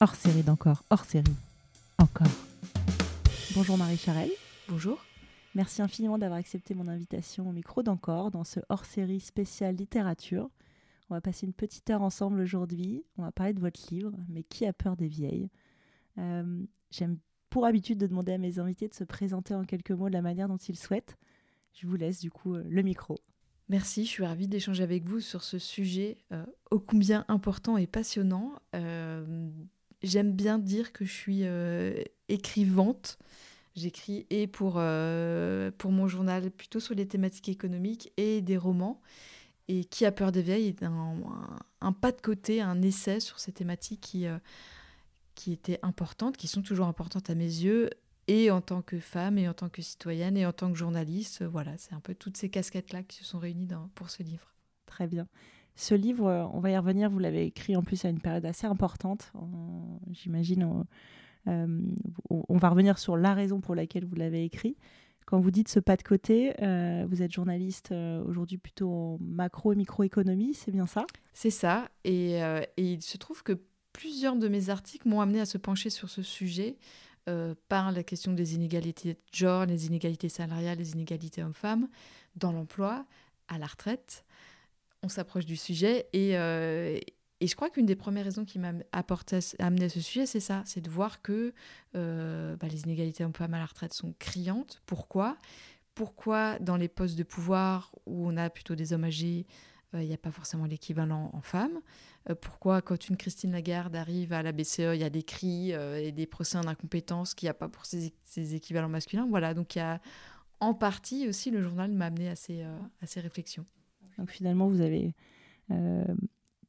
Hors série d'encore, hors série, encore. Bonjour Marie Charelle. Bonjour. Merci infiniment d'avoir accepté mon invitation au micro d'encore dans ce hors série spécial littérature. On va passer une petite heure ensemble aujourd'hui. On va parler de votre livre, Mais qui a peur des vieilles euh, J'aime pour habitude de demander à mes invités de se présenter en quelques mots de la manière dont ils souhaitent. Je vous laisse du coup euh, le micro. Merci, je suis ravie d'échanger avec vous sur ce sujet euh, ô combien important et passionnant. Euh, j'aime bien dire que je suis euh, écrivante. J'écris et pour, pour mon journal plutôt sur les thématiques économiques et des romans. Et Qui a peur des vieilles est un, pas de côté, un essai sur ces thématiques qui, qui étaient importantes, qui sont toujours importantes à mes yeux, et en tant que femme, et en tant que citoyenne, et en tant que journaliste. Euh, voilà, c'est un peu toutes ces casquettes-là qui se sont réunies pour ce livre. Très bien. Ce livre, euh, on va y revenir, vous l'avez écrit en plus à une période assez importante. J'imagine, euh, on, va revenir sur la raison pour laquelle vous l'avez écrit. Quand vous dites ce pas de côté, vous êtes journaliste aujourd'hui plutôt en macro et microéconomie, c'est bien ça? C'est ça. Et, et, il se trouve que plusieurs de mes articles m'ont amené à se pencher sur ce sujet. Euh, par la question des inégalités de genre, les inégalités salariales, les inégalités hommes-femmes, dans l'emploi, à la retraite. On s'approche du sujet et, euh, et je crois qu'une des premières raisons qui m'a amené à ce sujet, c'est ça, c'est de voir que euh, bah, les inégalités hommes-femmes à la retraite sont criantes. Pourquoi? Pourquoi dans les postes de pouvoir où on a plutôt des hommes âgés, il n'y a pas forcément l'équivalent en femmes euh, pourquoi quand une Christine Lagarde arrive à la BCE, il y a des cris euh, et des procès d'incompétence qu'il n'y a pas pour ses, équivalents masculins? Voilà, donc il y a en partie aussi le journal m'a amené à ces, euh, à ces réflexions. Donc finalement, vous avez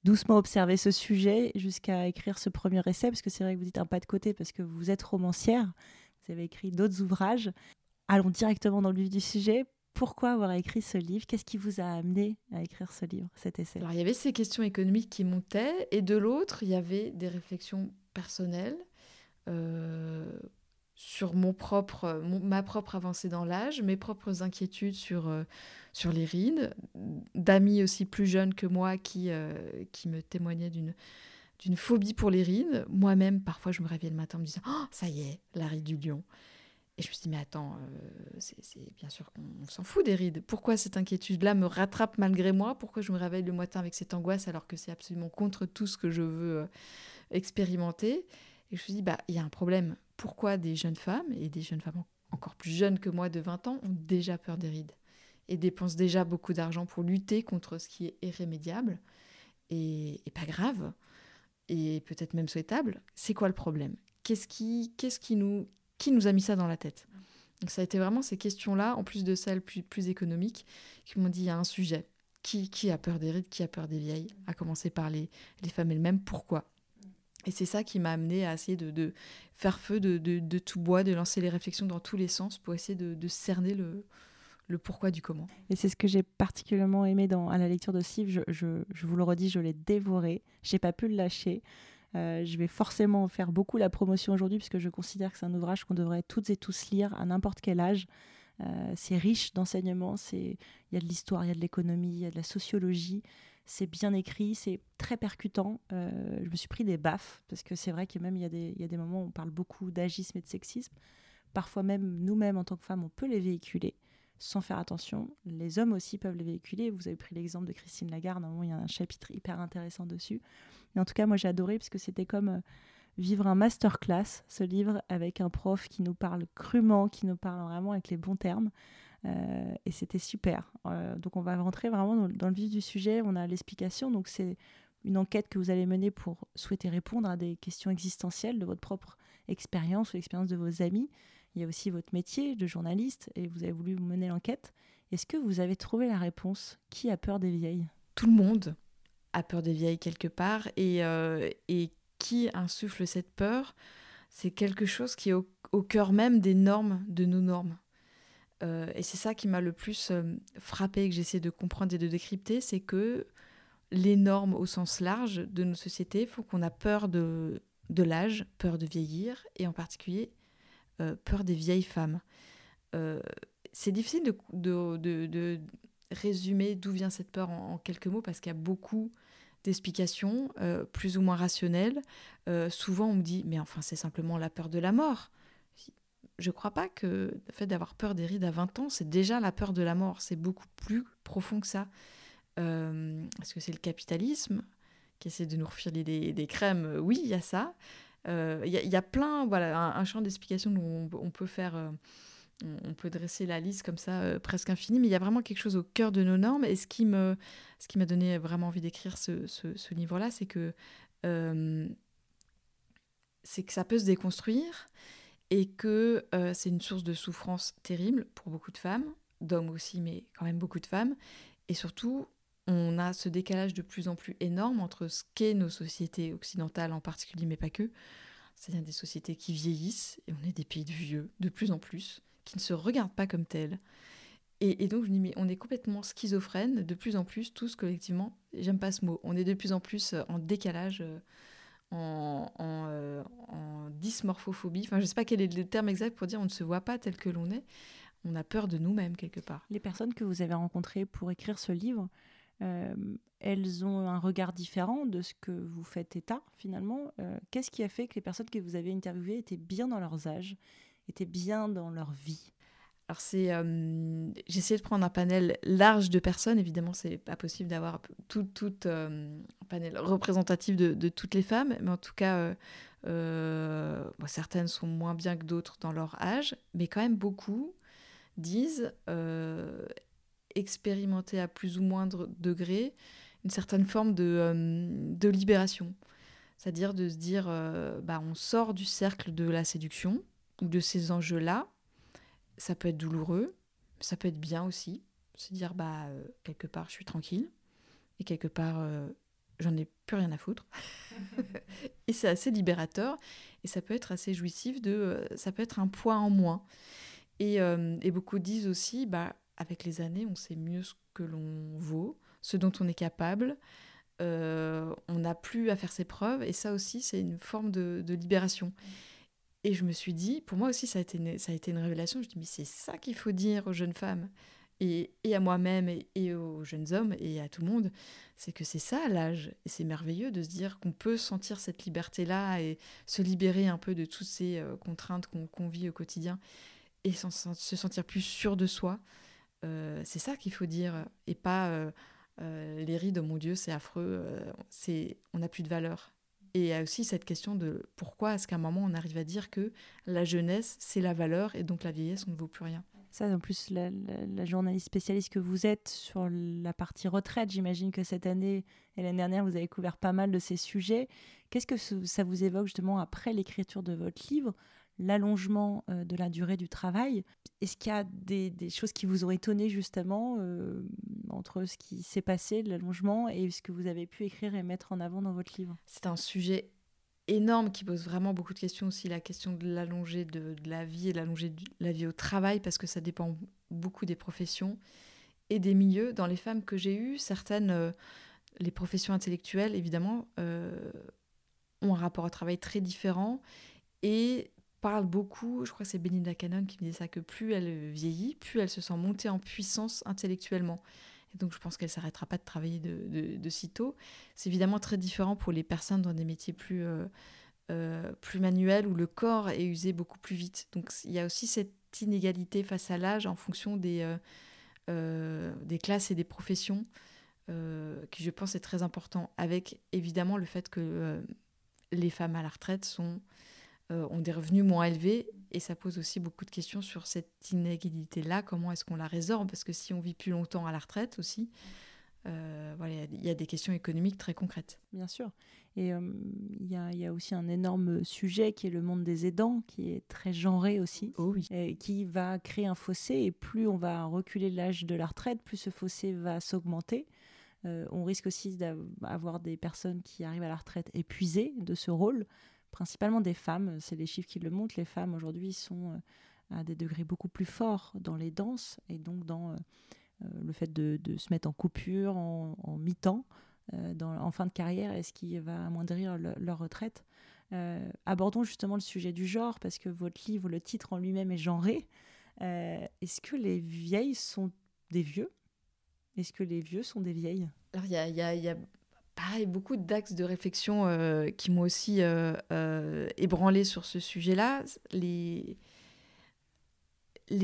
doucement observé ce sujet jusqu'à écrire ce premier essai, parce que c'est vrai que vous dites un pas de côté, parce que vous êtes romancière, vous avez écrit d'autres ouvrages. Allons directement dans le vif du sujet. Pourquoi avoir écrit ce livre? Qu'est-ce qui vous a amené à écrire ce livre, cet essai? Alors, il y avait ces questions économiques qui montaient, et de l'autre, il y avait des réflexions personnelles euh, sur mon propre, ma propre avancée dans l'âge, mes propres inquiétudes sur, euh, sur les rides, d'amis aussi plus jeunes que moi qui, euh, qui me témoignaient d'une d'une phobie pour les rides. Moi-même, parfois, je me réveillais le matin en me disant oh, ça y est, la ride du lion ». Et je me suis dit, mais attends, euh, c'est bien sûr qu'on s'en fout des rides. Pourquoi cette inquiétude-là me rattrape malgré moi? Pourquoi je me réveille le matin avec cette angoisse alors que c'est absolument contre tout ce que je veux euh, expérimenter? Et je me suis dit, bah, il y a un problème. Pourquoi des jeunes femmes, et des jeunes femmes encore plus jeunes que moi de 20 ans, ont déjà peur des rides? Et dépensent déjà beaucoup d'argent pour lutter contre ce qui est irrémédiable. Et, pas grave. Et peut-être même souhaitable. C'est quoi le problème? Qu'est-ce qui, qu'est-ce qui nous qui nous a mis ça dans la tête? Donc ça a été vraiment ces questions-là, en plus de celles plus, économiques, qui m'ont dit il y a un sujet. Qui, qui a peur des rides Qui a peur des vieilles? À commencer par les, les femmes elles-mêmes. Pourquoi? Et c'est ça qui m'a amené à essayer de, de faire feu de, de, tout bois, de lancer les réflexions dans tous les sens pour essayer de, cerner le, le pourquoi du comment. Et c'est ce que j'ai particulièrement aimé dans, à la lecture de Steve. Je, vous le redis, je l'ai dévoré. J'ai pas pu le lâcher. Euh, je vais forcément faire beaucoup la promotion aujourd'hui puisque je considère que c'est un ouvrage qu'on devrait toutes et tous lire à n'importe quel âge. Euh, c'est riche d'enseignements, il y a de l'histoire, il y a de l'économie, il y a de la sociologie, c'est bien écrit, c'est très percutant. Euh, je me suis pris des baffes parce que c'est vrai que même il y, a des, il y a des moments où on parle beaucoup d'agisme et de sexisme. Parfois même nous-mêmes en tant que femmes, on peut les véhiculer sans faire attention. Les hommes aussi peuvent les véhiculer. Vous avez pris l'exemple de Christine Lagarde, il y a un chapitre hyper intéressant dessus. Mais en tout cas, moi j'ai adoré parce que c'était comme euh, vivre un masterclass, ce livre, avec un prof qui nous parle crûment, qui nous parle vraiment avec les bons termes. Euh, et c'était super. Euh, donc on va rentrer vraiment dans, dans, le vif du sujet. On a l'explication. Donc c'est une enquête que vous allez mener pour souhaiter répondre à des questions existentielles de votre propre expérience ou l'expérience de vos amis. Il y a aussi votre métier de journaliste et vous avez voulu mener l'enquête. Est-ce que vous avez trouvé la réponse? Qui a peur des vieilles? Tout le monde a peur des vieilles quelque part et, euh, et qui insuffle cette peur? C'est quelque chose qui est au, cœur même des normes, de nos normes. Euh, et c'est ça qui m'a le plus euh, frappé, que j'essaie de comprendre et de décrypter, c'est que les normes au sens large de nos sociétés font qu'on a peur de, de l'âge, peur de vieillir, et en particulier peur des vieilles femmes. c'est difficile de, de, de, résumer d'où vient cette peur en, quelques mots parce qu'il y a beaucoup d'explications plus ou moins rationnelles. souvent, on me dit, mais enfin, c'est simplement la peur de la mort. Je ne crois pas que le fait d'avoir peur des rides à 20 ans, c'est déjà la peur de la mort. C'est beaucoup plus profond que ça. Est-ce que c'est le capitalisme qui essaie de nous refiler des, crèmes? Oui, il y a ça. Il y, a plein, voilà, un, champ d'explications dont on, peut faire on peut dresser la liste comme ça euh, presque infinie, mais il y a vraiment quelque chose au cœur de nos normes. Et ce qui me, ce qui m'a donné vraiment envie d'écrire ce, ce, livre-là, c'est que euh, c'est que ça peut se déconstruire et que euh, c'est une source de souffrance terrible pour beaucoup de femmes, d'hommes aussi, mais quand même beaucoup de femmes. Et surtout, on a ce décalage de plus en plus énorme entre ce qu'est nos sociétés occidentales en particulier, mais pas que. C'est-à-dire des sociétés qui vieillissent, et on est des pays de vieux, de plus en plus qui ne se regardent pas comme tels. Et, donc je me dis, mais on est complètement schizophrène de plus en plus, tous collectivement, j'aime pas ce mot, on est de plus en plus euh, en décalage, euh, en, euh, en, dysmorphophobie, enfin je sais pas quel est le terme exact pour dire on ne se voit pas tel que l'on est, on a peur de nous-mêmes quelque part. Les personnes que vous avez rencontrées pour écrire ce livre, elles ont un regard différent de ce que vous faites état finalement. Qu'est-ce qui a fait que les personnes que vous avez interviewées étaient bien dans leurs âges étaient bien dans leur vie? Alors c'est, euh, j'ai essayé de prendre un panel large de personnes. Évidemment, c'est pas possible d'avoir tout, tout euh, un panel représentatif de, toutes les femmes, mais en tout cas, euh, certaines sont moins bien que d'autres dans leur âge, mais quand même beaucoup disent expérimenter à plus ou moindre degré une certaine forme de, de libération, c'est-à-dire de se dire, bah, on sort du cercle de la séduction ou de ces enjeux-là, ça peut être douloureux, ça peut être bien aussi. Se dire, bah, euh, quelque part, je suis tranquille, et quelque part, euh, j'en ai plus rien à foutre. et c'est assez libérateur, et ça peut être assez jouissif, de, euh, ça peut être un poids en moins. Et, et, beaucoup disent aussi, bah, avec les années, on sait mieux ce que l'on vaut, ce dont on est capable. on n'a plus à faire ses preuves, et ça aussi, c'est une forme de, libération. Et je me suis dit, pour moi aussi, ça a été une, ça a été une révélation. Je me dis, mais c'est ça qu'il faut dire aux jeunes femmes et, et à moi-même et, aux jeunes hommes et à tout le monde. C'est que c'est ça l'âge. Et c'est merveilleux de se dire qu'on peut sentir cette liberté-là et se libérer un peu de toutes ces euh, contraintes qu'on vit au quotidien et se sentir plus sûr de soi. Euh, c'est ça qu'il faut dire et pas euh, les rides, oh mon Dieu, c'est affreux, c'est on n'a plus de valeur. Et il y a aussi cette question de pourquoi est-ce qu'à un moment on arrive à dire que la jeunesse c'est la valeur et donc la vieillesse on ne vaut plus rien. Ça, en plus, la, journaliste spécialiste que vous êtes sur la partie retraite, j'imagine que cette année et l'année dernière, vous avez couvert pas mal de ces sujets. Qu'est-ce que ça vous évoque justement après l'écriture de votre livre? L'allongement euh, de la durée du travail. Est-ce qu'il y a des, choses qui vous ont étonné justement euh, entre ce qui s'est passé, l'allongement, et ce que vous avez pu écrire et mettre en avant dans votre livre? C'est un sujet énorme qui pose vraiment beaucoup de questions aussi, la question de l'allonger de, la vie et l'allonger de la vie au travail, parce que ça dépend beaucoup des professions et des milieux. Dans les femmes que j'ai eues, certaines, euh, les professions intellectuelles, évidemment, ont un rapport au travail très différent et parle beaucoup, je crois que c'est Belinda Cannon qui me dit ça, que plus elle vieillit, plus elle se sent montée en puissance intellectuellement. Et donc je pense qu'elle s'arrêtera pas de travailler de, de, sitôt. C'est évidemment très différent pour les personnes dans des métiers plus, euh, euh, plus manuels où le corps est usé beaucoup plus vite. Donc il y a aussi cette inégalité face à l'âge en fonction des, euh, des classes et des professions qui je pense est très important, avec évidemment le fait que les femmes à la retraite sont euh, ont des revenus moins élevés et ça pose aussi beaucoup de questions sur cette inégalité-là, comment est-ce qu'on la résorbe? Parce que si on vit plus longtemps à la retraite aussi, euh, voilà, il y a des questions économiques très concrètes. Bien sûr. Et euh, il y, a, aussi un énorme sujet qui est le monde des aidants, qui est très genré aussi, oh oui. et qui va créer un fossé. Et plus on va reculer l'âge de la retraite, plus ce fossé va s'augmenter. on risque aussi d'avoir des personnes qui arrivent à la retraite épuisées de ce rôle principalement des femmes, c'est les chiffres qui le montrent, les femmes aujourd'hui sont euh, à des degrés beaucoup plus forts dans les danses et donc dans euh, euh, le fait de, se mettre en coupure, en, mi-temps, en fin de carrière, est ce qui va amoindrir leur retraite. abordons justement le sujet du genre, parce que votre livre, le titre en lui-même est genré. Est-ce que les vieilles sont des vieux? Est-ce que les vieux sont des vieilles? Pareil, beaucoup d'axes de réflexion euh, qui m'ont aussi euh, ébranlé sur ce sujet-là. Les,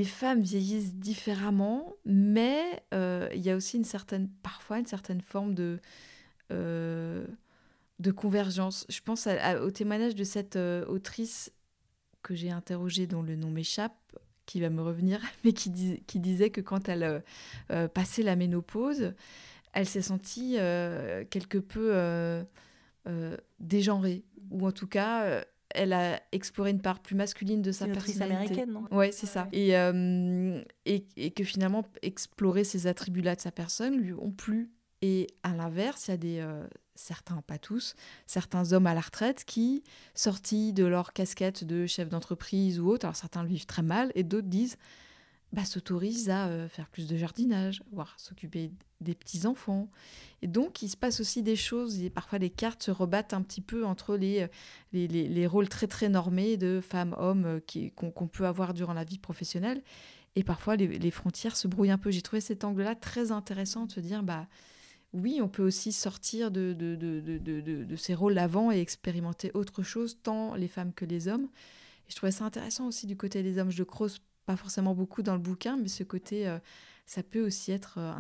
femmes vieillissent différemment, mais il y a aussi une certaine, parfois une certaine forme de, convergence. Je pense au témoignage de cette autrice que j'ai interrogée, dont le nom m'échappe, qui va me revenir, mais qui disait que quand elle passait la ménopause, elle s'est sentie euh, quelque peu euh, euh, dégenrée, ou en tout cas, elle a exploré une part plus masculine de sa personnalité. américaine, non? Ouais, c'est ça. Et, et, et, que finalement, explorer ces attributs-là de sa personne lui ont plu. Et à l'inverse, il y a des certains, pas tous, certains hommes à la retraite qui, sortis de leur casquette de chef d'entreprise ou autre, alors certains le vivent très mal, et d'autres disent bah, s'autorise à euh, faire plus de jardinage, voire s'occuper des petits-enfants. Et donc, il se passe aussi des choses, et parfois les cartes se rebattent un petit peu entre les, euh, les, les, rôles très très normés de femmes, hommes euh, qu'on peut avoir durant la vie professionnelle. Et parfois, les, frontières se brouillent un peu. J'ai trouvé cet angle-là très intéressant de se dire, bah oui, on peut aussi sortir de, de, de, de, ces rôles avant et expérimenter autre chose, tant les femmes que les hommes. Et je trouvais ça intéressant aussi du côté des hommes. Je creuse pas forcément beaucoup dans le bouquin, mais ce côté, euh, ça peut aussi être euh,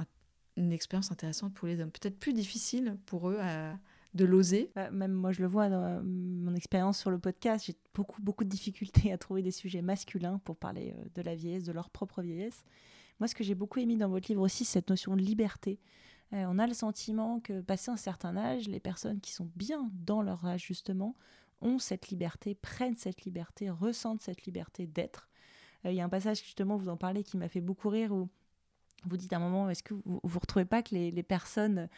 une expérience intéressante pour les hommes. Peut-être plus difficile pour eux de l'oser. Bah, même moi, je le vois dans euh, mon expérience sur le podcast, j'ai beaucoup, beaucoup de difficultés à trouver des sujets masculins pour parler de la vieillesse, de leur propre vieillesse. Moi, ce que j'ai beaucoup aimé dans votre livre aussi, c'est cette notion de liberté. on a le sentiment que, passé un certain âge, les personnes qui sont bien dans leur âge, justement, ont cette liberté, prennent cette liberté, ressentent cette liberté d'être. Euh, il y a un passage, justement, vous en parlez, qui m'a fait beaucoup rire, vous dites à un moment, est-ce que vous ne retrouvez pas que les, personnes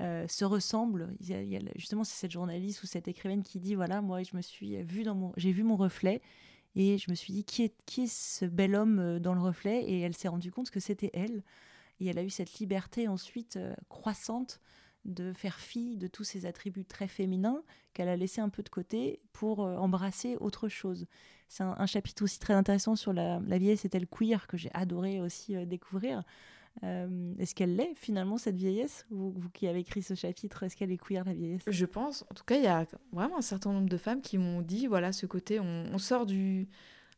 euh, se ressemblent? Justement, c'est cette journaliste ou cette écrivaine qui dit, voilà, moi, je me suis vu dans mon, j'ai vu mon reflet et je me suis dit, qui est, qui est ce bel homme euh, dans le reflet? Et elle s'est rendue compte que c'était elle. Et elle a eu cette liberté ensuite croissante de faire fi de tous ces attributs très féminins qu'elle a laissé un peu de côté pour embrasser autre chose. C'est un, chapitre aussi très intéressant sur la, vieillesse et le queer que j'ai adoré aussi euh, découvrir. Euh, est-ce qu'elle l'est finalement cette vieillesse? Vous, qui avez écrit ce chapitre, est-ce qu'elle est queer la vieillesse? Je pense. En tout cas, il y a vraiment un certain nombre de femmes qui m'ont dit voilà ce côté, on, sort du,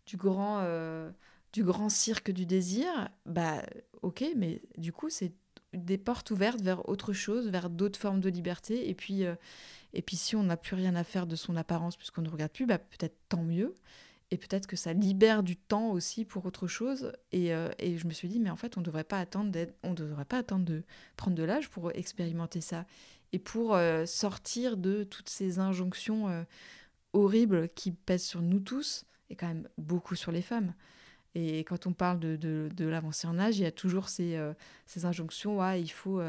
du grand euh, du grand cirque du désir. Bah ok, mais du coup c'est des portes ouvertes vers autre chose, vers d'autres formes de liberté. Et puis et puis si on n'a plus rien à faire de son apparence puisqu'on ne regarde plus, bah peut-être tant mieux et peut-être que ça libère du temps aussi pour autre chose. Et, euh, et je me suis dit, mais en fait, on ne devrait pas attendre, on devrait pas attendre de prendre de l'âge pour expérimenter ça et pour euh, sortir de toutes ces injonctions euh, horribles qui pèsent sur nous tous et quand même beaucoup sur les femmes. Et quand on parle de, de, de l'avancée en âge, il y a toujours ces, ces injonctions, ouais, il faut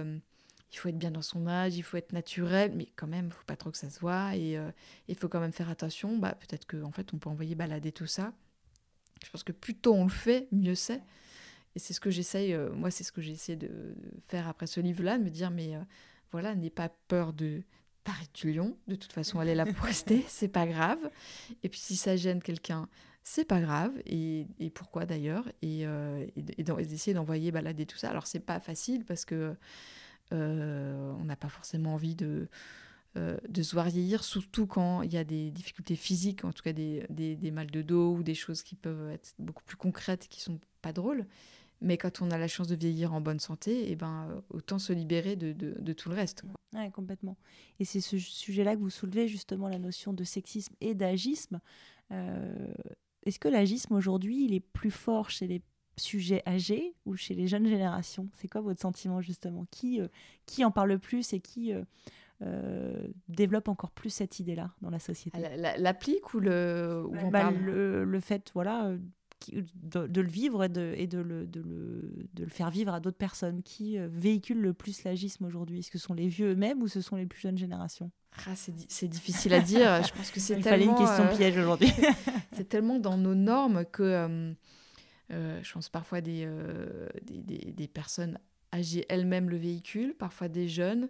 il faut être bien dans son âge, il faut être naturel, mais quand même, il faut pas trop que ça se voit et euh, il faut quand même faire attention. Bah, peut-être qu'en en fait, on peut envoyer balader tout ça. Je pense que plus tôt on le fait, mieux c'est. Et c'est ce que j'essaye, euh, moi, c'est ce que j'ai essayé de faire après ce livre-là, de me dire, mais euh, voilà, n'aie pas peur de t'arrêter du lion. De toute façon, elle est là pour rester, c'est pas grave. Et puis, si ça gêne quelqu'un, c'est pas grave. Et, et pourquoi d'ailleurs Et, et, d'essayer d'envoyer balader tout ça. Alors, c'est pas facile parce que euh, on n'a pas forcément envie de, euh, de se voir vieillir, surtout quand il y a des difficultés physiques, en tout cas des, des, mal de dos ou des choses qui peuvent être beaucoup plus concrètes et qui sont pas drôles. Mais quand on a la chance de vieillir en bonne santé, et eh ben, autant se libérer de, de, tout le reste. Oui, complètement. Et c'est ce sujet-là que vous soulevez, justement, la notion de sexisme et d'agisme. Euh, est-ce que l'agisme aujourd'hui, il est plus fort chez les sujet âgé ou chez les jeunes générations? C'est quoi votre sentiment justement? Qui, euh, qui en parle plus et qui euh, euh, développe encore plus cette idée-là dans la société? L'applique ou le, bah, le, le, fait voilà, de, le vivre et, de, et de, le, de, le, de le faire vivre à d'autres personnes Qui véhicule le plus l'agisme aujourd'hui? Est-ce que ce sont les vieux eux-mêmes ou ce sont les plus jeunes générations? Ah, c'est difficile à dire. Je pense que c'est tellement. fallait une question piège aujourd'hui. c'est tellement dans nos normes que euh, je pense parfois des, euh, des, des, personnes âgées elles-mêmes le véhicule, parfois des jeunes.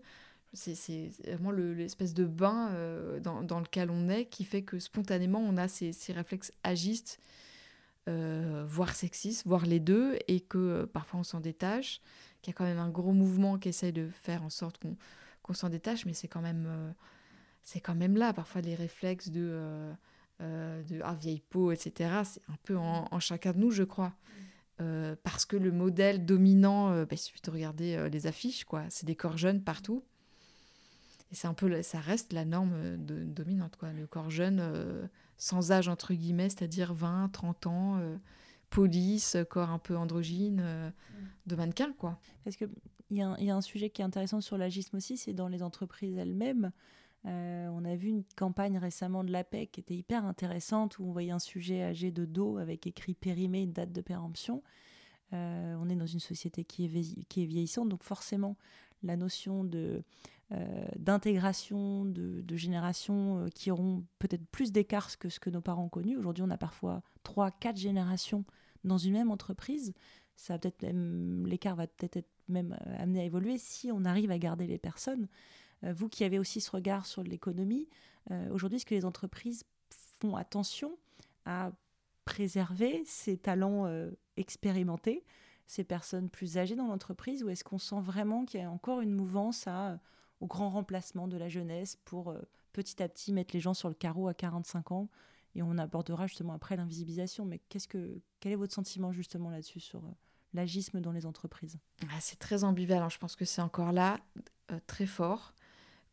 C'est vraiment l'espèce de bain euh, dans, dans, lequel on est qui fait que spontanément on a ces, ces réflexes agistes, voire sexistes, voire les deux, et que parfois on s'en détache, qu'il y a quand même un gros mouvement qui essaye de faire en sorte qu'on s'en détache, mais c'est quand même c'est quand même là. Parfois, les réflexes de, de ah, vieille peau, etc., c'est un peu en, chacun de nous, je crois. parce que le modèle dominant, bah, il suffit de regarder les affiches, quoi. C'est des corps jeunes partout. Et c'est un peu, ça reste la norme dominante, quoi. Le corps jeune, sans âge, entre guillemets, c'est-à-dire 20, 30 ans, police, corps un peu androgyne, mm. de mannequin, quoi. Parce qu'il y, y, a un sujet qui est intéressant sur l'agisme aussi, c'est dans les entreprises elles-mêmes. Euh, on a vu une campagne récemment de l'APEC qui était hyper intéressante, où on voyait un sujet âgé de dos avec écrit périmé, date de péremption. Euh, on est dans une société qui est, qui est vieillissante, donc forcément, la notion de, euh, d'intégration de, générations qui auront peut-être plus d'écart que ce que nos parents ont connu. Aujourd'hui, on a parfois trois, quatre générations dans une même entreprise. Ça peut-être l'écart va peut-être être même amené à évoluer si on arrive à garder les personnes. Euh, vous qui avez aussi ce regard sur l'économie, euh, aujourd'hui, est-ce que les entreprises font attention à préserver ces talents euh, expérimentés, ces personnes plus âgées dans l'entreprise, ou est-ce qu'on sent vraiment qu'il y a encore une mouvance au grand remplacement de la jeunesse pour petit à petit mettre les gens sur le carreau à 45 ans et on abordera justement après l'invisibilisation. Mais qu'est-ce que, quel est votre sentiment justement là-dessus sur l'agisme dans les entreprises? Ah, C'est très ambivalent. Je pense que c'est encore là très fort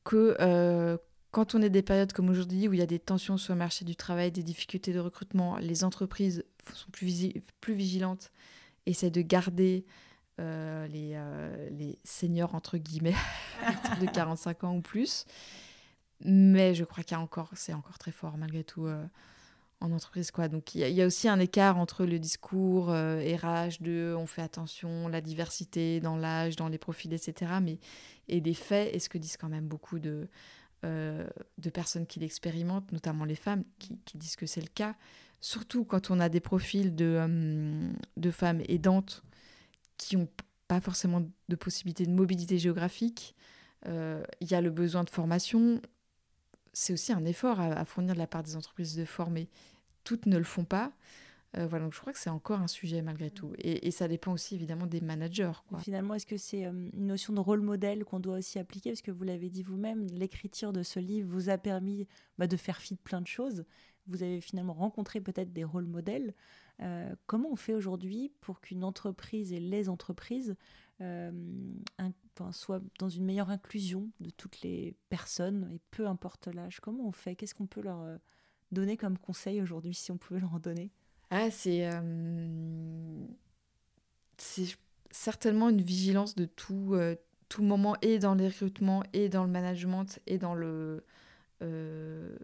que euh, quand on est des périodes comme aujourd'hui où il y a des tensions sur le marché du travail, des difficultés de recrutement, les entreprises sont plus, plus vigilantes, essaient de garder euh, les, euh, les, seniors, entre guillemets, de 45 ans ou plus. Mais je crois qu'il y a encore, c'est encore très fort malgré tout en entreprise. Quoi. Donc il y, y, a aussi un écart entre le discours RH de on fait attention, la diversité dans l'âge, dans les profils, etc. Mais et des faits, et ce que disent quand même beaucoup de, euh, de personnes qui l'expérimentent, notamment les femmes, qui, disent que c'est le cas, surtout quand on a des profils de, euh, de femmes aidantes qui n'ont pas forcément de possibilité de mobilité géographique. Euh, il y a le besoin de formation. C'est aussi un effort à, à, fournir de la part des entreprises de former. Toutes ne le font pas. Euh, voilà, donc je crois que c'est encore un sujet malgré tout. Et, ça dépend aussi évidemment des managers. Finalement, est-ce que c'est euh, une notion de rôle modèle qu'on doit aussi appliquer? Parce que vous l'avez dit vous-même, l'écriture de ce livre vous a permis bah, de faire fi de plein de choses. Vous avez finalement rencontré peut-être des rôles modèles. Euh, comment on fait aujourd'hui pour qu'une entreprise et les entreprises soient dans une meilleure inclusion de toutes les personnes, et peu importe l'âge? Comment on fait? Qu'est-ce qu'on peut leur donner comme conseil aujourd'hui, si on pouvait leur en donner? Ah, c'est euh, certainement une vigilance de tout, euh, tout moment, et dans les recrutements, et dans le management, et dans le, euh,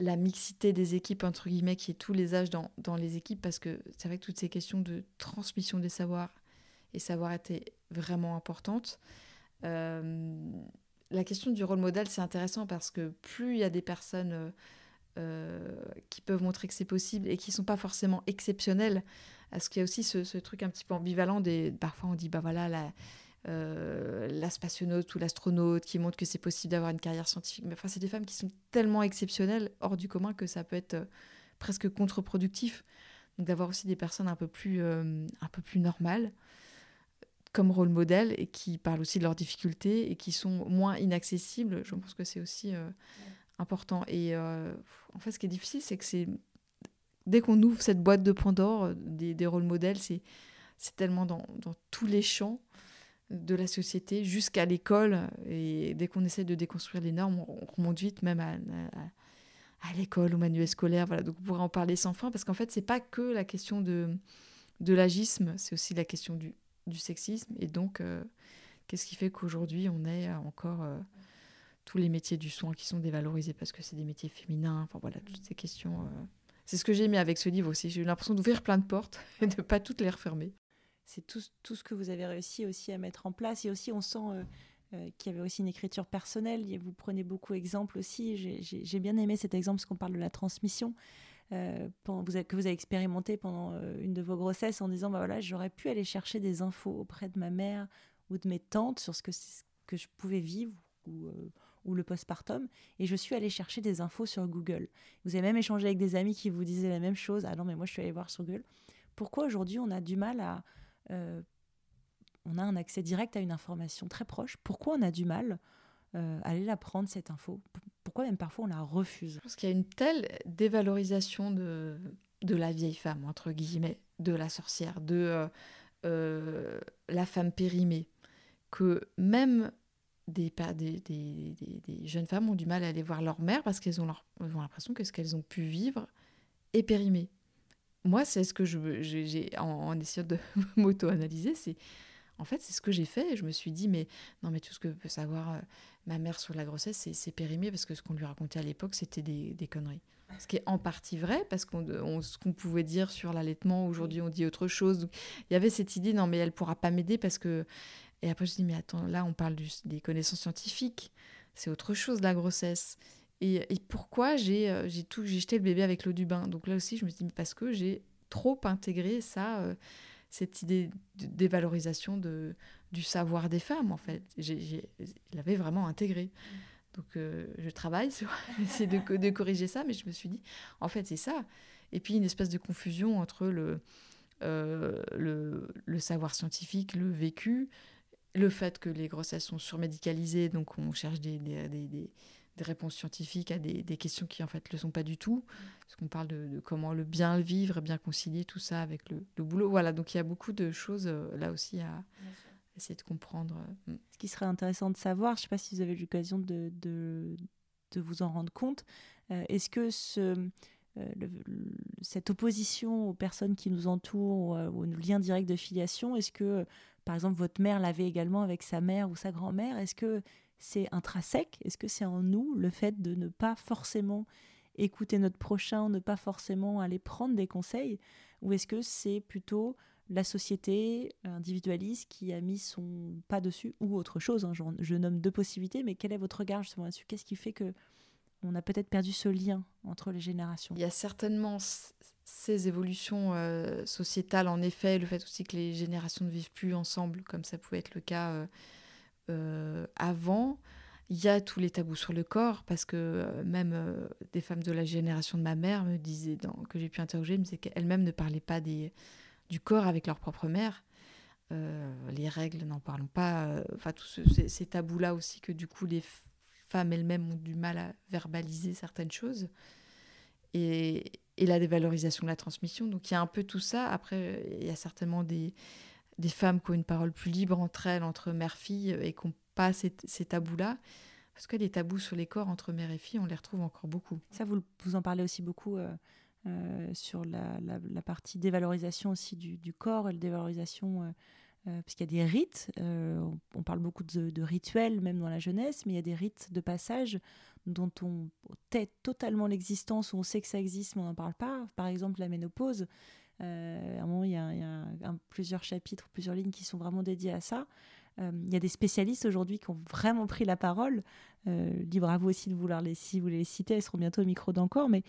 la mixité des équipes, entre guillemets, qui est tous les âges dans, dans les équipes, parce que c'est vrai que toutes ces questions de transmission des savoirs et savoir étaient vraiment importantes. la question du rôle modèle, c'est intéressant parce que plus il y a des personnes euh, qui peuvent montrer que c'est possible et qui sont pas forcément exceptionnels. Parce qu'il y a aussi ce, truc un petit peu ambivalent des. Parfois, on dit, bah voilà, la, euh, la spationaute ou l'astronaute qui montre que c'est possible d'avoir une carrière scientifique. Mais enfin, c'est des femmes qui sont tellement exceptionnelles, hors du commun, que ça peut être euh, presque contre-productif. Donc d'avoir aussi des personnes un peu plus, un peu plus normales comme rôle modèle et qui parlent aussi de leurs difficultés et qui sont moins inaccessibles, je pense que c'est aussi important. Et euh, en fait, ce qui est difficile, c'est que c'est dès qu'on ouvre cette boîte de Pandore euh, des, des rôles modèles, c'est c'est tellement dans, dans, tous les champs de la société jusqu'à l'école. Et dès qu'on essaie de déconstruire les normes, on remonte vite même à, à, l'école, au manuel scolaire. Voilà, donc on pourrait en parler sans fin parce qu'en fait, c'est pas que la question de, de l'agisme, c'est aussi la question du, du sexisme. Et donc, euh, qu'est-ce qui fait qu'aujourd'hui, on est encore tous les métiers du soin qui sont dévalorisés parce que c'est des métiers féminins? Enfin voilà, toutes ces questions. Euh. C'est ce que j'ai aimé avec ce livre aussi. J'ai eu l'impression d'ouvrir plein de portes et de pas toutes les refermer. C'est tout, tout, ce que vous avez réussi aussi à mettre en place. Et aussi, on sent euh, euh, qu'il y avait aussi une écriture personnelle. Vous prenez beaucoup d'exemples aussi. J'ai bien aimé cet exemple parce qu'on parle de la transmission. Vous que vous avez expérimenté pendant une de vos grossesses en disant bah voilà j'aurais pu aller chercher des infos auprès de ma mère ou de mes tantes sur ce que, que je pouvais vivre ou, ou le postpartum, et je suis allée chercher des infos sur Google. Vous avez même échangé avec des amis qui vous disaient la même chose. Ah non, mais moi je suis allée voir sur Google. Pourquoi aujourd'hui on a du mal à... Euh, on a un accès direct à une information très proche. Pourquoi on a du mal aller la prendre, cette info? Pourquoi même parfois on la refuse? Pense qu'il y a une telle dévalorisation de, de la vieille femme, entre guillemets, de la sorcière, de la femme périmée, que même des, des, jeunes femmes ont du mal à aller voir leur mère parce qu'elles ont l'impression que ce qu'elles ont pu vivre est périmé. Moi, c'est ce que j'ai en, essayant de m'auto-analyser, c'est en fait, c'est ce que j'ai fait. Je me suis dit, mais non, mais tout ce que peut savoir euh, ma mère sur la grossesse, c'est périmé parce que ce qu'on lui racontait à l'époque, c'était des, des, conneries. Ce qui est en partie vrai, parce qu'on ce qu'on pouvait dire sur l'allaitement, aujourd'hui on dit autre chose. il y avait cette idée, non, mais elle pourra pas m'aider parce que et après, je dis, mais attends, là, on parle des connaissances scientifiques. C'est autre chose, la grossesse. Et, pourquoi j'ai euh, j'ai tout j'ai jeté le bébé avec l'eau du bain? Donc là aussi, je me dis, parce que j'ai trop intégré ça, euh, cette idée de dévalorisation de, du savoir des femmes, en fait. J'ai l'avais vraiment intégré. Donc euh, je travaille sur essayer de, corriger ça, mais je me suis dit, en fait, c'est ça. Et puis une espèce de confusion entre le, le, savoir scientifique, le vécu, le fait que les grossesses sont surmédicalisées, donc on cherche des réponses scientifiques à des, questions qui en fait ne le sont pas du tout, parce qu'on parle de, comment le bien le vivre, bien concilier tout ça avec le, le boulot. Voilà, donc il y a beaucoup de choses euh, là aussi à essayer de comprendre. Euh, mm. Ce qui serait intéressant de savoir, je ne sais pas si vous avez eu l'occasion de, de, de, vous en rendre compte, euh, est-ce que ce, cette opposition aux personnes qui nous entourent, ou, au lien direct de filiation, est-ce que par exemple, votre mère l'avait également avec sa mère ou sa grand-mère? Est-ce que c'est intrinsèque? Est-ce que c'est en nous le fait de ne pas forcément écouter notre prochain, ne pas forcément aller prendre des conseils? Ou est-ce que c'est plutôt la société individualiste qui a mis son pas dessus ou autre chose hein, je, nomme deux possibilités, mais quel est votre regard justement là-dessus? Qu'est-ce qui fait que on a peut-être perdu ce lien entre les générations? Il y a certainement ces évolutions euh, sociétales, en effet, le fait aussi que les générations ne vivent plus ensemble, comme ça pouvait être le cas euh, euh, avant. Il y a tous les tabous sur le corps, parce que même des femmes de la génération de ma mère me disaient, que j'ai pu interroger, me disaient qu'elles-mêmes ne parlaient pas du corps avec leur propre mère. les règles, n'en parlons pas. Enfin, tous ces, tabous-là aussi, que du coup, les femmes elles-mêmes ont du mal à verbaliser certaines choses. Et, la dévalorisation de la transmission. Donc il y a un peu tout ça. Après, il y a certainement des, des femmes qui ont une parole plus libre entre elles, entre mère-fille, et qui n'ont pas ces, tabous-là. Parce que les tabous sur les corps entre mère et fille, on les retrouve encore beaucoup. Ça, vous, vous en parlez aussi beaucoup euh, euh, sur la, la, partie dévalorisation aussi du, du corps la dévalorisation euh, parce qu'il y a des rites, on, parle beaucoup de, rituels même dans la jeunesse, mais il y a des rites de passage dont on tait totalement l'existence, où on sait que ça existe, mais on n'en parle pas. Par exemple, la ménopause. Euh, il y a, plusieurs chapitres, plusieurs lignes qui sont vraiment dédiées à ça. il y a des spécialistes aujourd'hui qui ont vraiment pris la parole. libre à vous aussi de vouloir les, si vous les citer, elles seront bientôt au micro d'encore, mais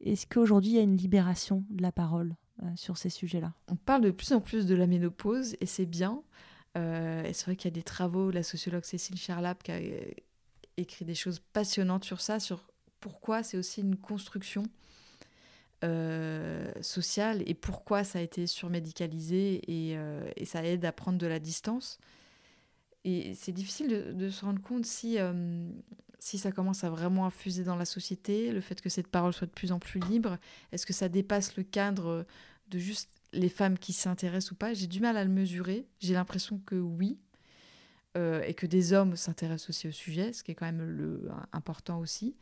est-ce qu'aujourd'hui il y a une libération de la parole euh, sur ces sujets-là? On parle de plus en plus de la ménopause et c'est bien. Euh, et c'est vrai qu'il y a des travaux, la sociologue Cécile Charlap qui a euh, écrit des choses passionnantes sur ça, sur pourquoi c'est aussi une construction sociale et pourquoi ça a été surmédicalisé et, et, ça aide à prendre de la distance. Et c'est difficile de, se rendre compte si, si ça commence à vraiment infuser dans la société, le fait que cette parole soit de plus en plus libre, est-ce que ça dépasse le cadre de juste les femmes qui s'intéressent ou pas? J'ai du mal à le mesurer. J'ai l'impression que oui. Euh, et que des hommes s'intéressent aussi au sujet, ce qui est quand même le, important aussi.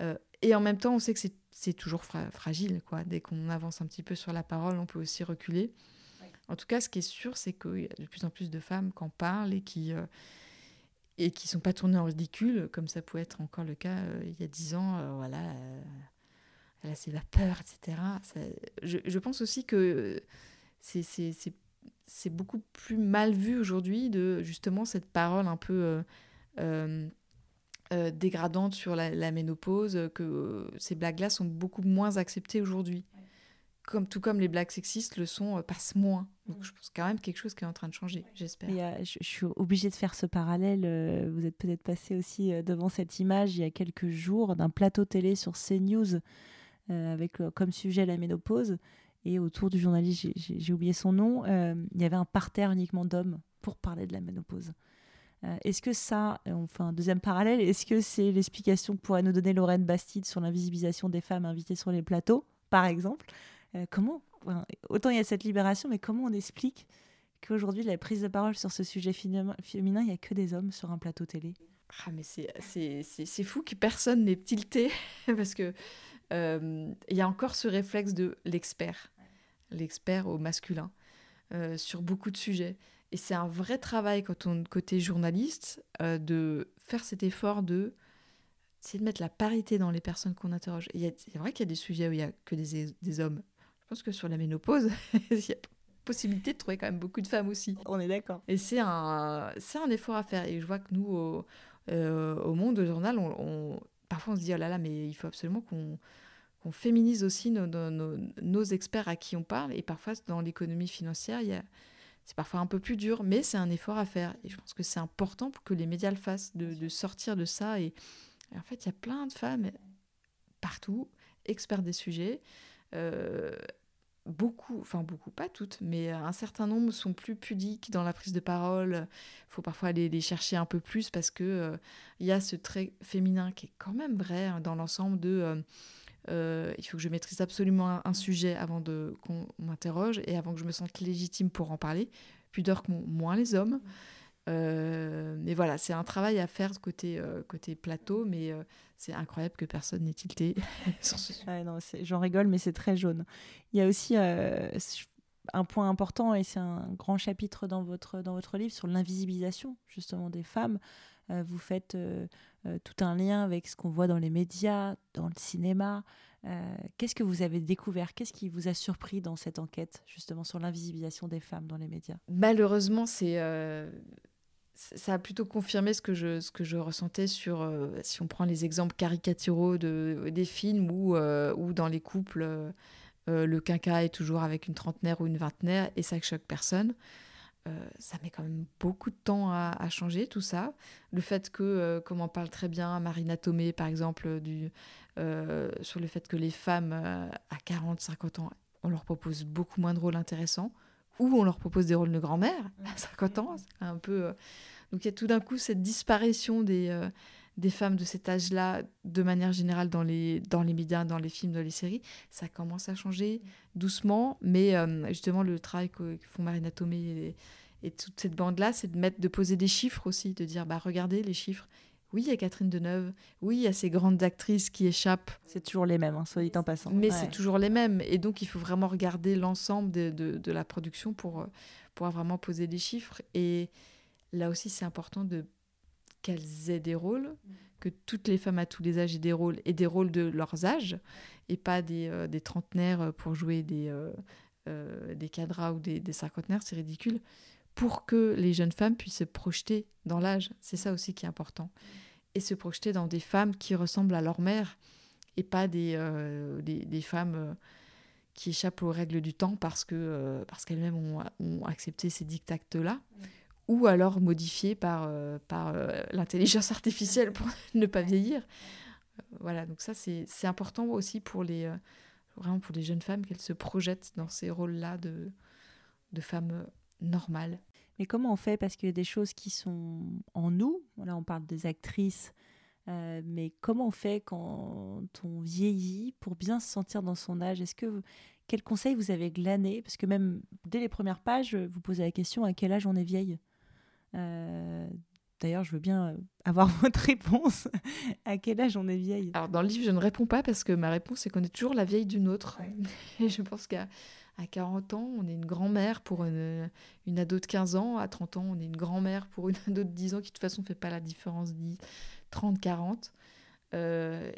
Euh, et en même temps, on sait que c'est toujours fragile. Quoi. Dès qu'on avance un petit peu sur la parole, on peut aussi reculer. En tout cas, ce qui est sûr, c'est qu'il y a de plus en plus de femmes qui en parlent et qui, euh, et qui sont pas tournées en ridicule, comme ça pouvait être encore le cas euh, il y a dix ans. Euh, voilà, euh, elle a ses vapeurs, etc. je, je, pense aussi que c'est beaucoup plus mal vu aujourd'hui de justement cette parole un peu dégradante sur la, la, ménopause, que ces blagues-là sont beaucoup moins acceptées aujourd'hui comme, tout comme les blagues sexistes le sont, euh, passent moins. Donc mm. je pense quand même quelque chose qui est en train de changer, j'espère. je, suis obligée de faire ce parallèle. Euh, vous êtes peut-être passé aussi euh, devant cette image il y a quelques jours d'un plateau télé sur CNews avec comme sujet la ménopause. Et autour du journaliste, j'ai oublié son nom, il y avait un parterre uniquement d'hommes pour parler de la ménopause. Est-ce que ça, fait un deuxième parallèle, est-ce que c'est l'explication que pourrait nous donner Lorraine Bastide sur l'invisibilisation des femmes invitées sur les plateaux, par exemple? Comment, autant il y a cette libération, mais comment on explique qu'aujourd'hui, la prise de parole sur ce sujet féminin, il n'y a que des hommes sur un plateau télé? Ah, mais c'est fou que personne n'ait tilté, parce que il y a encore ce réflexe de l'expert, l'expert au masculin, sur beaucoup de sujets. Et c'est un vrai travail quand on côté journaliste de faire cet effort de c'est de mettre la parité dans les personnes qu'on interroge. C'est vrai qu'il y a des sujets où il n'y a que des, des, hommes. Je pense que sur la ménopause, il y a possibilité de trouver quand même beaucoup de femmes aussi. On est d'accord. Et c'est un, c'est un effort à faire. Et je vois que nous, au, au monde, au journal, on, parfois on se dit, oh là là, mais il faut absolument qu'on qu'on féminise aussi nos, nos, nos, experts à qui on parle. Et parfois, dans l'économie financière, c'est parfois un peu plus dur, mais c'est un effort à faire. Et je pense que c'est important pour que les médias le fassent, de, de sortir de ça. Et, en fait, il y a plein de femmes partout, experts des sujets. Euh, beaucoup, enfin beaucoup, pas toutes, mais un certain nombre sont plus pudiques dans la prise de parole. Il faut parfois aller les chercher un peu plus parce que euh, il y a ce trait féminin qui est quand même vrai hein, dans l'ensemble de euh, euh, il faut que je maîtrise absolument un, sujet avant de qu'on m'interroge et avant que je me sente légitime pour en parler. Pudeur que moins les hommes. Euh, mais voilà, c'est un travail à faire côté, euh, côté plateau, mais c'est incroyable que personne n'ait tilté sur ce sujet. J'en rigole, mais c'est très jaune. Il y a aussi un point important, et c'est un grand chapitre dans votre, dans votre livre, sur l'invisibilisation justement des femmes. Vous faites euh, tout un lien avec ce qu'on voit dans les médias, dans le cinéma. Euh, qu'est-ce que vous avez découvert? Qu'est-ce qui vous a surpris dans cette enquête, justement, sur l'invisibilisation des femmes dans les médias? Malheureusement, c'est euh, ça a plutôt confirmé ce que je, ce que je ressentais sur, si on prend les exemples caricaturaux de, des films ou dans les couples, le quinca est toujours avec une trentenaire ou une vingtenaire et ça choque personne. Euh, ça met quand même beaucoup de temps à, changer tout ça. Le fait que, euh, comme on parle très bien Marina Tomé, par exemple, du, euh, sur le fait que les femmes à 40, 50 ans, on leur propose beaucoup moins de rôles intéressants, ou on leur propose des rôles de grand-mère à 50 ans. Un peu, Donc il y a tout d'un coup cette disparition des, des femmes de cet âge-là, de manière générale, dans les, dans les médias, dans les films, dans les séries. Ça commence à changer doucement, mais justement, le travail que, font Marina Tomé et et toute cette bande-là, c'est de mettre, de poser des chiffres aussi, de dire, bah regardez les chiffres. Oui, il y a Catherine Deneuve. Oui, il y a ces grandes actrices qui échappent. C'est toujours les mêmes, hein, soit dit en passant. Mais c'est toujours les mêmes. Et donc, il faut vraiment regarder l'ensemble de, de, la production pour, pour vraiment poser des chiffres. Et là aussi, c'est important de qu'elles aient des rôles, que toutes les femmes à tous les âges aient des rôles, et des rôles de leurs âges, et pas des, euh, des trentenaires pour jouer des, euh, euh, des cadras ou des, des cinquantenaires. C'est ridicule pour que les jeunes femmes puissent se projeter dans l'âge. C'est ça aussi qui est important. Et se projeter dans des femmes qui ressemblent à leur mère et pas des, euh, des, femmes euh, qui échappent aux règles du temps parce que euh, parce qu'elles-mêmes ont, accepté ces dictats-là. Ou alors modifiées par, par l'intelligence artificielle pour ne pas vieillir. Voilà, donc ça c'est important aussi pour les, vraiment pour les jeunes femmes qu'elles se projettent dans ces rôles-là de, de femmes normal. Mais comment on fait? Parce qu'il y a des choses qui sont en nous. Là, on parle des actrices. Euh, mais comment on fait quand on vieillit pour bien se sentir dans son âge? Est-ce que quel conseil vous avez glané? Parce que même dès les premières pages, vous posez la question à quel âge on est vieille? Euh, d'ailleurs, je veux bien avoir votre réponse. à quel âge on est vieille? Alors dans le livre, je ne réponds pas parce que ma réponse c'est qu'on est toujours la vieille d'une autre. Et je pense qu'à à 40 ans, on est une grand-mère pour une, ado de 15 ans. À 30 ans, on est une grand-mère pour une ado de 10 ans qui, de toute façon, ne fait pas la différence 30-40. Euh,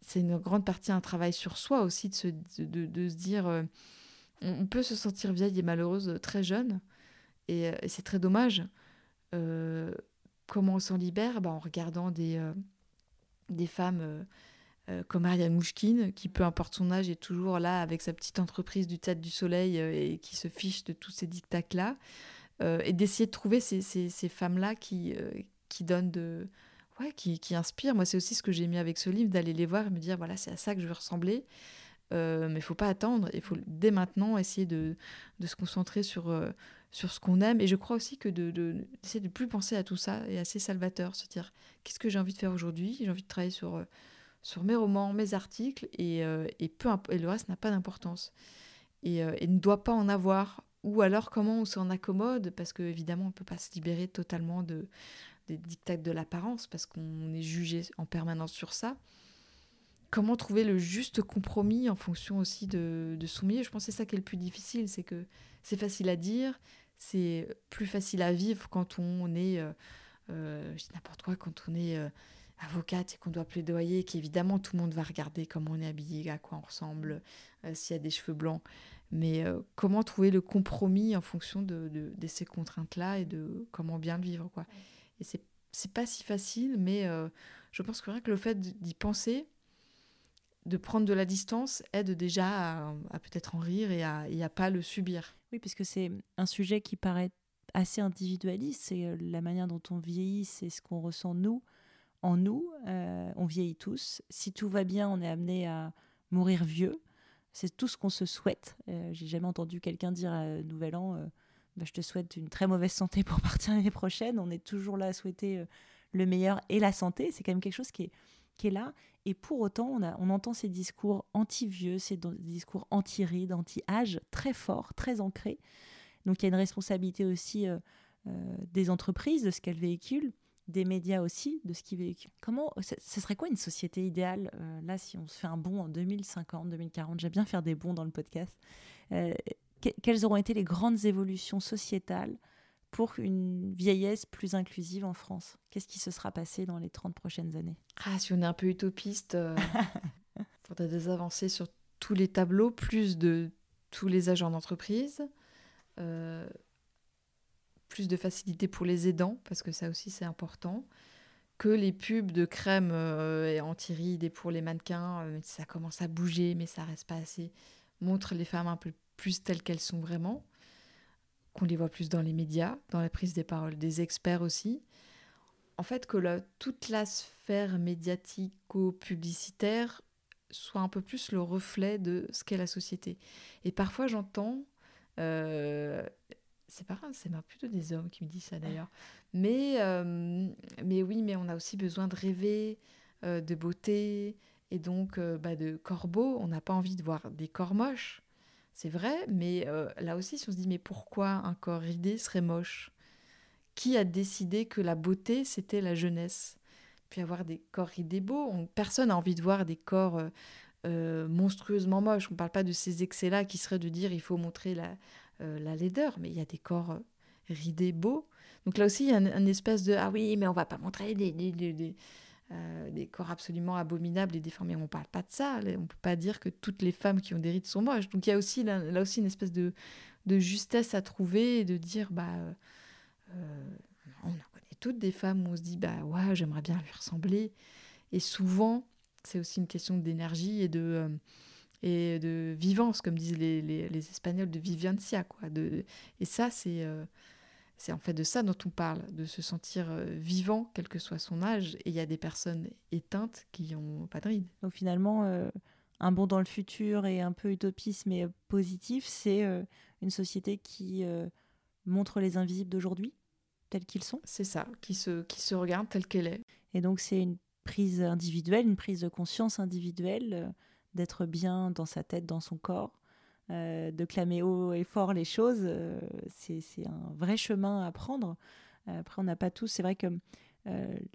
c'est une grande partie un travail sur soi aussi, de se, de, se dire euh, on, peut se sentir vieille et malheureuse très jeune, et, euh, c'est très dommage. Comment on s'en libère? Bah, En regardant des, des femmes euh, comme Ariane Mouchkine, qui peu importe son âge est toujours là avec sa petite entreprise du Tête du Soleil euh, et qui se fiche de tous ces dictats-là, euh, et d'essayer de trouver ces, ces, femmes-là qui, qui donnent de... Ouais, qui, qui inspirent. Moi, c'est aussi ce que j'ai mis avec ce livre, d'aller les voir et me dire, voilà, c'est à ça que je veux ressembler. mais il faut pas attendre, il faut dès maintenant essayer de, de se concentrer sur, sur ce qu'on aime. Et je crois aussi que de, de, de plus penser à tout ça est assez salvateur. Se dire, qu'est-ce que j'ai envie de faire aujourd'hui? J'ai envie de travailler sur, euh, sur mes romans, mes articles, et, euh, et, peu et le reste n'a pas d'importance. Et, euh, et, ne doit pas en avoir. Ou alors, comment on s'en accommode? Parce qu'évidemment, on ne peut pas se libérer totalement de, des dictats de l'apparence, parce qu'on est jugé en permanence sur ça comment trouver le juste compromis en fonction aussi de, de soumis. Je pense que c'est ça qui est le plus difficile, c'est que c'est facile à dire, c'est plus facile à vivre quand on est, euh, euh, je dis n'importe quoi, quand on est euh, avocate et qu'on doit plaidoyer, qu'évidemment tout le monde va regarder comment on est habillé, à quoi on ressemble, s'il y a des cheveux blancs. Mais comment trouver le compromis en fonction de, de, ces contraintes-là et de comment bien le vivre, quoi. Et c'est, c'est pas si facile, mais je pense que rien que le fait d'y penser, de prendre de la distance aide déjà à, peut-être en rire et à, ne pas le subir. Oui, parce que c'est un sujet qui paraît assez individualiste. C'est euh, la manière dont on vieillit, c'est ce qu'on ressent nous. En nous, euh, on vieillit tous. Si tout va bien, on est amené à mourir vieux. C'est tout ce qu'on se souhaite. Euh, j'ai jamais entendu quelqu'un dire à Nouvel An bah, Je te souhaite une très mauvaise santé pour partir l'année prochaine. On est toujours là à souhaiter le meilleur et la santé. C'est quand même quelque chose qui est qui est là. Et pour autant, on, a, on entend ces discours anti-vieux, ces discours anti-rides, anti-âge, très forts, très ancrés. Donc il y a une responsabilité aussi euh, euh, des entreprises, de ce qu'elles véhiculent, des médias aussi, de ce qu'ils véhiculent. Comment, ce serait quoi une société idéale euh, Là, si on se fait un bond en 2050, 2040, j'aime bien faire des bons dans le podcast. quelles auront été les grandes évolutions sociétales pour une vieillesse plus inclusive en France? Qu'est-ce qui se sera passé dans les 30 prochaines années? Ah, si on est un peu utopiste, euh, il faudrait des avancées sur tous les tableaux, plus de tous les agents d'entreprise, euh, plus de facilité pour les aidants, parce que ça aussi c'est important, que les pubs de crème euh, anti-rides et pour les mannequins, ça commence à bouger, mais ça reste pas assez, montre les femmes un peu plus telles qu'elles sont vraiment qu'on les voit plus dans les médias, dans la prise des paroles des experts aussi. En fait, que toute la sphère médiatico-publicitaire soit un peu plus le reflet de ce qu'est la société. Et parfois, j'entends, euh, c'est pas c'est plutôt des hommes qui me disent ça d'ailleurs, mais, euh, mais oui, mais on a aussi besoin de rêver, euh, de beauté, et donc bah, de corps beaux. On n'a pas envie de voir des corps moches. C'est vrai, mais euh, là aussi, si on se dit, mais pourquoi un corps ridé serait moche? Qui a décidé que la beauté, c'était la jeunesse? Puis avoir des corps ridés beaux, personne n'a envie de voir des corps euh, euh, monstrueusement moches. On ne parle pas de ces excès-là qui seraient de dire, il faut montrer la, la laideur, mais il y a des corps ridés beaux. Donc là aussi, il y a un, espèce de, ah oui, mais on va pas montrer des euh, des corps absolument abominables et déformés. On ne parle pas de ça. On ne peut pas dire que toutes les femmes qui ont des rides sont moches. Donc il y a aussi là, aussi une espèce de, de, justesse à trouver et de dire bah euh, on en connaît toutes des femmes où on se dit bah ouais j'aimerais bien lui ressembler. Et souvent c'est aussi une question d'énergie et de euh, et de vivance comme disent les, les, Espagnols de vivencia quoi. De, et ça c'est c'est en fait de ça dont on parle, de se sentir euh, vivant, quel que soit son âge. Et il y a des personnes éteintes qui n'ont pas de rides. Donc finalement, euh, un bond dans le futur et un peu utopiste mais positif, c'est euh, une société qui montre les invisibles d'aujourd'hui, tels qu'ils sont. C'est ça, qui se, qui se regarde telle qu'elle est. Et donc c'est une prise individuelle, une prise de conscience individuelle, d'être bien dans sa tête, dans son corps, euh, de clamer haut et fort les choses, euh, c'est un vrai chemin à prendre. Euh, après, on n'a pas tous. C'est vrai que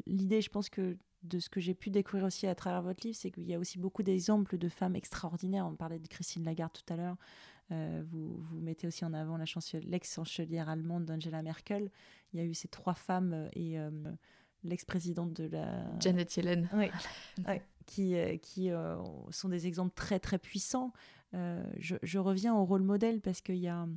l'idée, je pense que de ce que j'ai pu découvrir aussi à travers votre livre, c'est qu'il y a aussi beaucoup d'exemples de femmes extraordinaires. On parlait de Christine Lagarde tout à l'heure. vous, vous mettez aussi en avant l'ex-chancelière allemande d'Angela Merkel. Il y a eu ces trois femmes et l'ex-présidente de la... Janet Yellen. Oui, qui, qui sont des exemples très très puissants. Euh, je, reviens au rôle modèle parce qu'il y a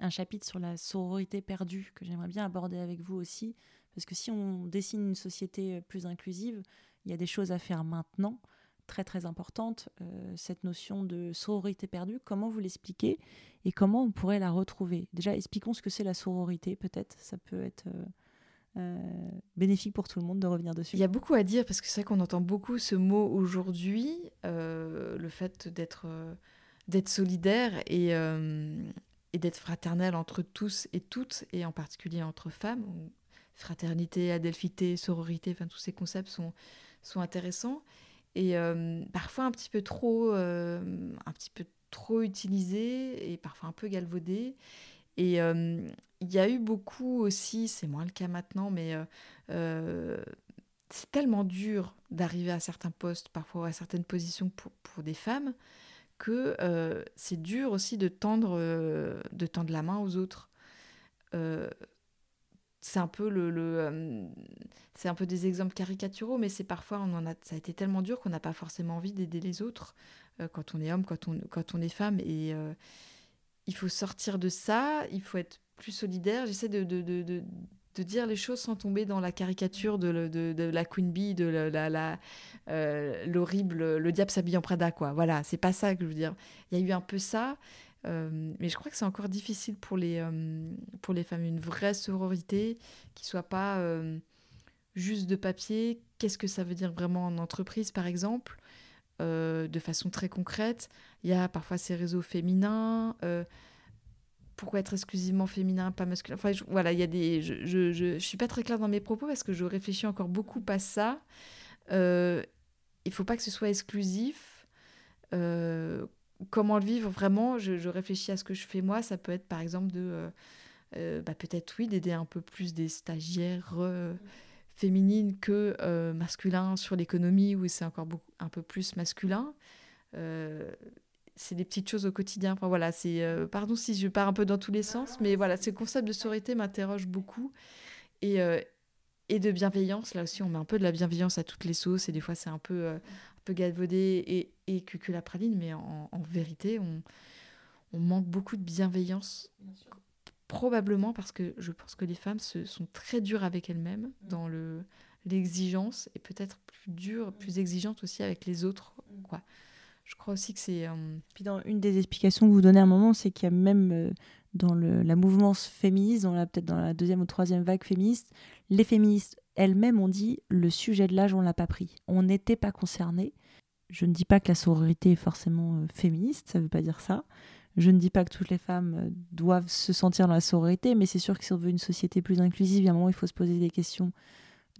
un chapitre sur la sororité perdue que j'aimerais bien aborder avec vous aussi. Parce que si on dessine une société plus inclusive, il y a des choses à faire maintenant, très très importantes. Euh, cette notion de sororité perdue, comment vous l'expliquez et comment on pourrait la retrouver? Déjà, expliquons ce que c'est la sororité, peut-être. Ça peut être. Euh, bénéfique pour tout le monde de revenir dessus. Il y a beaucoup à dire parce que c'est vrai qu'on entend beaucoup ce mot aujourd'hui, le fait d'être d'être solidaire et, euh, et d'être fraternel entre tous et toutes, et en particulier entre femmes. Fraternité, adelphité, sororité, enfin tous ces concepts sont, sont intéressants et parfois un petit peu trop, un petit peu trop utilisés et parfois un peu galvaudés. Et il y a eu beaucoup aussi, c'est moins le cas maintenant, mais c'est tellement dur d'arriver à certains postes, parfois à certaines positions pour, pour des femmes, que euh, c'est dur aussi de tendre, euh, de tendre la main aux autres. Euh, c'est un peu le, c'est un peu des exemples caricaturaux, mais c'est parfois on a, ça a été tellement dur qu'on n'a pas forcément envie d'aider les autres quand on est homme, quand on, quand on est femme, et il faut sortir de ça, il faut être plus solidaire. J'essaie de, dire les choses sans tomber dans la caricature de, de, la Queen Bee, de euh, l'horrible, le diable s'habille en Prada, quoi. Voilà, c'est pas ça que je veux dire. Il y a eu un peu ça, euh, mais je crois que c'est encore difficile pour les, euh, pour les femmes. Une vraie sororité qui soit pas juste de papier. Qu'est-ce que ça veut dire vraiment en entreprise, par exemple? De façon très concrète. Il y a parfois ces réseaux féminins pourquoi être exclusivement féminin, pas masculin? Enfin, voilà, il y a des. Je, je, je, suis pas très claire dans mes propos parce que je réfléchis encore beaucoup à ça. Euh, il faut pas que ce soit exclusif. Euh, comment le vivre vraiment? Je, réfléchis à ce que je fais moi. Ça peut être par exemple de. Euh, euh, bah, peut-être oui, d'aider un peu plus des stagiaires féminines que masculins sur l'économie où c'est encore beaucoup, un peu plus masculin c'est des petites choses au quotidien. Enfin voilà, c'est euh, pardon si je pars un peu dans tous les sens, mais voilà, ce concept de sororité m'interroge beaucoup et euh, et de bienveillance. Là aussi, on met un peu de la bienveillance à toutes les sauces et des fois c'est un peu euh, un peu galvaudé et et que la praline, mais en, en vérité, on on manque beaucoup de bienveillance. Probablement parce que je pense que les femmes se, sont très dures avec elles-mêmes mm. dans le l'exigence et peut-être plus dures, plus exigeantes aussi avec les autres, mm. quoi je crois aussi que c'est. Euh, Puis dans une des explications que vous donnez à un moment, c'est qu'il y a même euh, dans le, la mouvance féministe, peut-être dans la deuxième ou troisième vague féministe, les féministes elles-mêmes ont dit le sujet de l'âge, on l'a pas pris. On n'était pas concernés. Je ne dis pas que la sororité est forcément euh, féministe, ça ne veut pas dire ça. Je ne dis pas que toutes les femmes doivent se sentir dans la sororité, mais c'est sûr que si on veut une société plus inclusive, il y a un moment il faut se poser des questions